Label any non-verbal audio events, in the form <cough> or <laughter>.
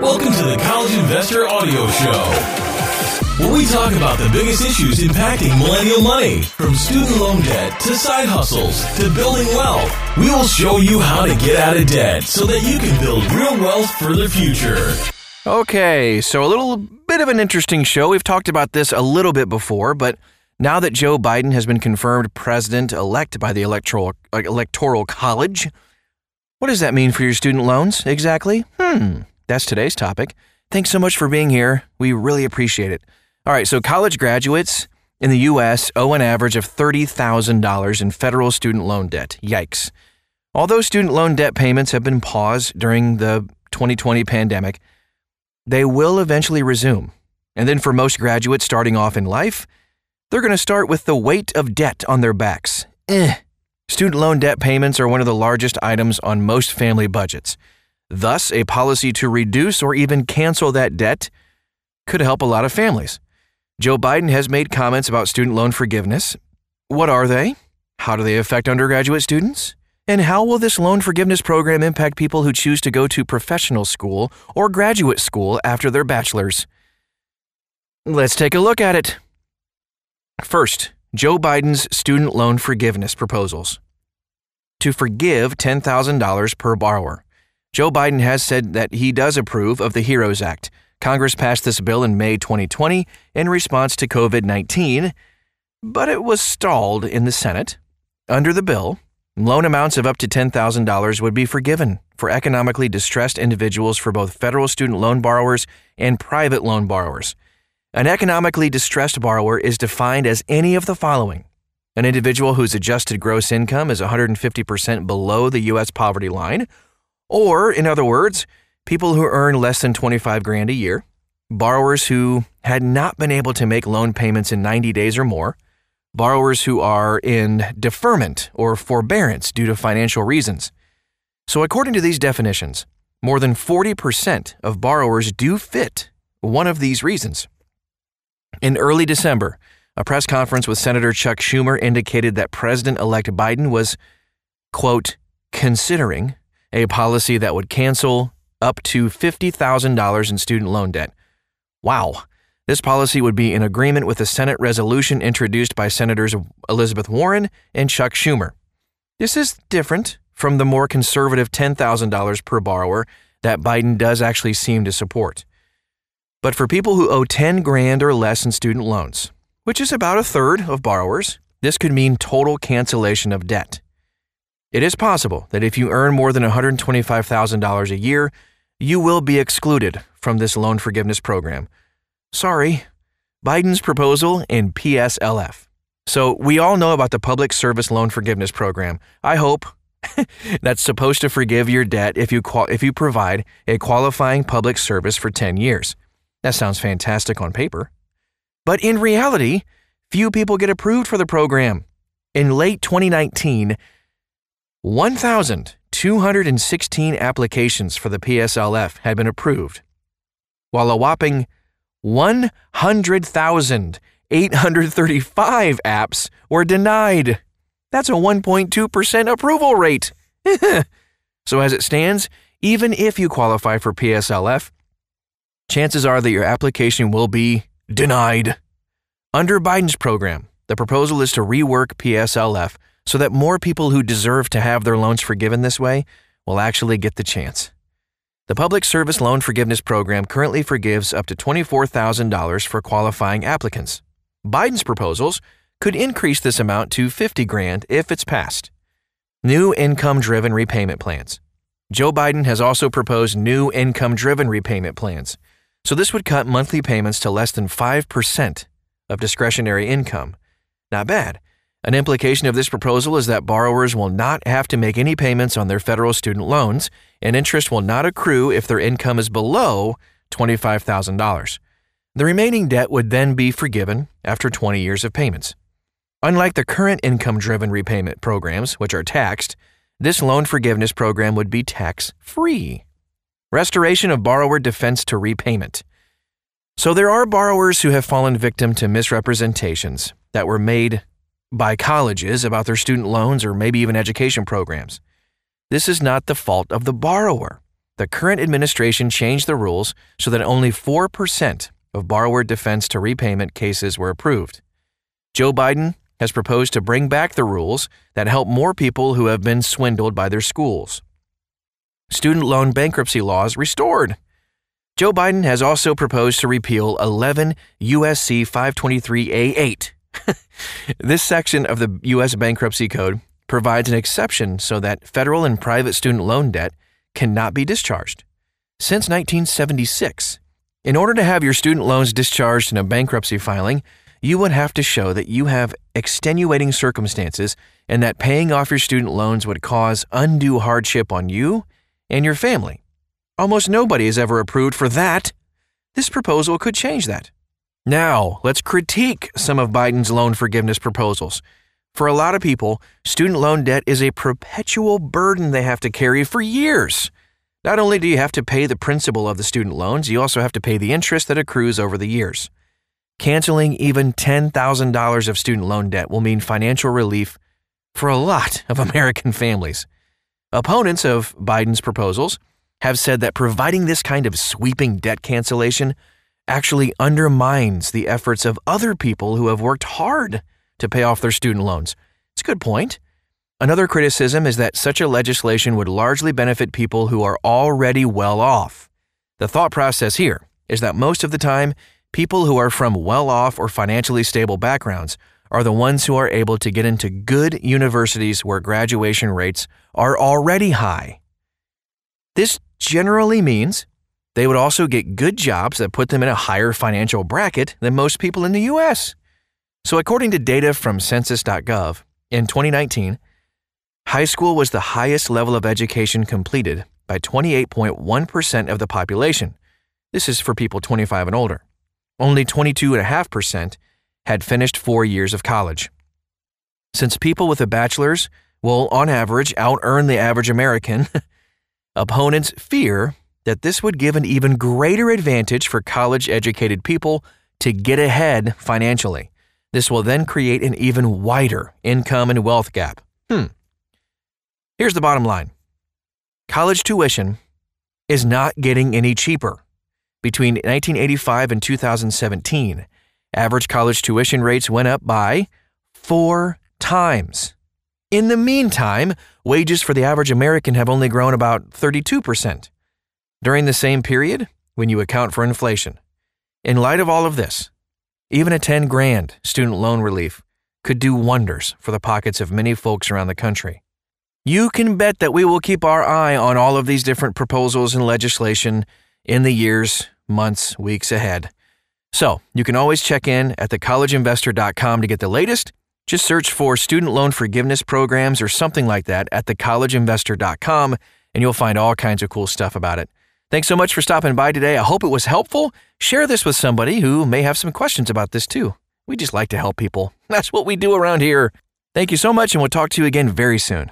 Welcome to the College Investor Audio Show where we talk about the biggest issues impacting millennial money, from student loan debt to side hustles to building wealth. We will show you how to get out of debt so that you can build real wealth for the future. Okay, so a little bit of an interesting show. We've talked about this a little bit before, but now that Joe Biden has been confirmed president elect by the electoral uh, electoral college, what does that mean for your student loans exactly? Hmm, that's today's topic. Thanks so much for being here. We really appreciate it. All right, so college graduates in the U.S. owe an average of $30,000 in federal student loan debt. Yikes. Although student loan debt payments have been paused during the 2020 pandemic, they will eventually resume. And then for most graduates starting off in life, they're going to start with the weight of debt on their backs. Eh. Student loan debt payments are one of the largest items on most family budgets. Thus, a policy to reduce or even cancel that debt could help a lot of families. Joe Biden has made comments about student loan forgiveness. What are they? How do they affect undergraduate students? And how will this loan forgiveness program impact people who choose to go to professional school or graduate school after their bachelor's? Let's take a look at it. First, Joe Biden's student loan forgiveness proposals. To forgive $10,000 per borrower. Joe Biden has said that he does approve of the HEROES Act, Congress passed this bill in May 2020 in response to COVID 19, but it was stalled in the Senate. Under the bill, loan amounts of up to $10,000 would be forgiven for economically distressed individuals for both federal student loan borrowers and private loan borrowers. An economically distressed borrower is defined as any of the following an individual whose adjusted gross income is 150% below the U.S. poverty line, or, in other words, people who earn less than 25 grand a year, borrowers who had not been able to make loan payments in 90 days or more, borrowers who are in deferment or forbearance due to financial reasons. So, according to these definitions, more than 40% of borrowers do fit one of these reasons. In early December, a press conference with Senator Chuck Schumer indicated that President elect Biden was, quote, considering a policy that would cancel up to $50,000 in student loan debt. Wow. This policy would be in agreement with a Senate resolution introduced by Senators Elizabeth Warren and Chuck Schumer. This is different from the more conservative $10,000 per borrower that Biden does actually seem to support. But for people who owe 10 grand or less in student loans, which is about a third of borrowers, this could mean total cancellation of debt. It is possible that if you earn more than $125,000 a year, you will be excluded from this loan forgiveness program. Sorry, Biden's proposal in PSLF. So, we all know about the Public Service Loan Forgiveness Program. I hope <laughs> that's supposed to forgive your debt if you, qual- if you provide a qualifying public service for 10 years. That sounds fantastic on paper. But in reality, few people get approved for the program. In late 2019, 1,000 216 applications for the PSLF had been approved, while a whopping 100,835 apps were denied. That's a 1.2% approval rate. <laughs> so, as it stands, even if you qualify for PSLF, chances are that your application will be denied. Under Biden's program, the proposal is to rework PSLF so that more people who deserve to have their loans forgiven this way will actually get the chance. The Public Service Loan Forgiveness Program currently forgives up to $24,000 for qualifying applicants. Biden's proposals could increase this amount to 50 grand if it's passed. New income-driven repayment plans. Joe Biden has also proposed new income-driven repayment plans. So this would cut monthly payments to less than 5% of discretionary income. Not bad. An implication of this proposal is that borrowers will not have to make any payments on their federal student loans, and interest will not accrue if their income is below $25,000. The remaining debt would then be forgiven after 20 years of payments. Unlike the current income driven repayment programs, which are taxed, this loan forgiveness program would be tax free. Restoration of borrower defense to repayment. So there are borrowers who have fallen victim to misrepresentations that were made by colleges about their student loans or maybe even education programs. This is not the fault of the borrower. the current administration changed the rules so that only 4% of borrower defense to repayment cases were approved. Joe Biden has proposed to bring back the rules that help more people who have been swindled by their schools. Student loan bankruptcy laws restored. Joe Biden has also proposed to repeal 11 USC 523A8. <laughs> this section of the U.S. Bankruptcy Code provides an exception so that federal and private student loan debt cannot be discharged. Since 1976, in order to have your student loans discharged in a bankruptcy filing, you would have to show that you have extenuating circumstances and that paying off your student loans would cause undue hardship on you and your family. Almost nobody is ever approved for that. This proposal could change that. Now, let's critique some of Biden's loan forgiveness proposals. For a lot of people, student loan debt is a perpetual burden they have to carry for years. Not only do you have to pay the principal of the student loans, you also have to pay the interest that accrues over the years. Canceling even $10,000 of student loan debt will mean financial relief for a lot of <laughs> American families. Opponents of Biden's proposals have said that providing this kind of sweeping debt cancellation actually undermines the efforts of other people who have worked hard to pay off their student loans. It's a good point. Another criticism is that such a legislation would largely benefit people who are already well off. The thought process here is that most of the time, people who are from well off or financially stable backgrounds are the ones who are able to get into good universities where graduation rates are already high. This generally means they would also get good jobs that put them in a higher financial bracket than most people in the US. So, according to data from census.gov, in 2019, high school was the highest level of education completed by 28.1% of the population. This is for people 25 and older. Only 22.5% had finished four years of college. Since people with a bachelor's will, on average, out earn the average American, <laughs> opponents fear that this would give an even greater advantage for college educated people to get ahead financially. This will then create an even wider income and wealth gap. Hmm. Here's the bottom line college tuition is not getting any cheaper. Between 1985 and 2017, average college tuition rates went up by four times. In the meantime, wages for the average American have only grown about 32% during the same period when you account for inflation. In light of all of this, even a 10 grand student loan relief could do wonders for the pockets of many folks around the country. You can bet that we will keep our eye on all of these different proposals and legislation in the years, months, weeks ahead. So, you can always check in at thecollegeinvestor.com to get the latest. Just search for student loan forgiveness programs or something like that at thecollegeinvestor.com and you'll find all kinds of cool stuff about it. Thanks so much for stopping by today. I hope it was helpful. Share this with somebody who may have some questions about this too. We just like to help people. <laughs> That's what we do around here. Thank you so much, and we'll talk to you again very soon.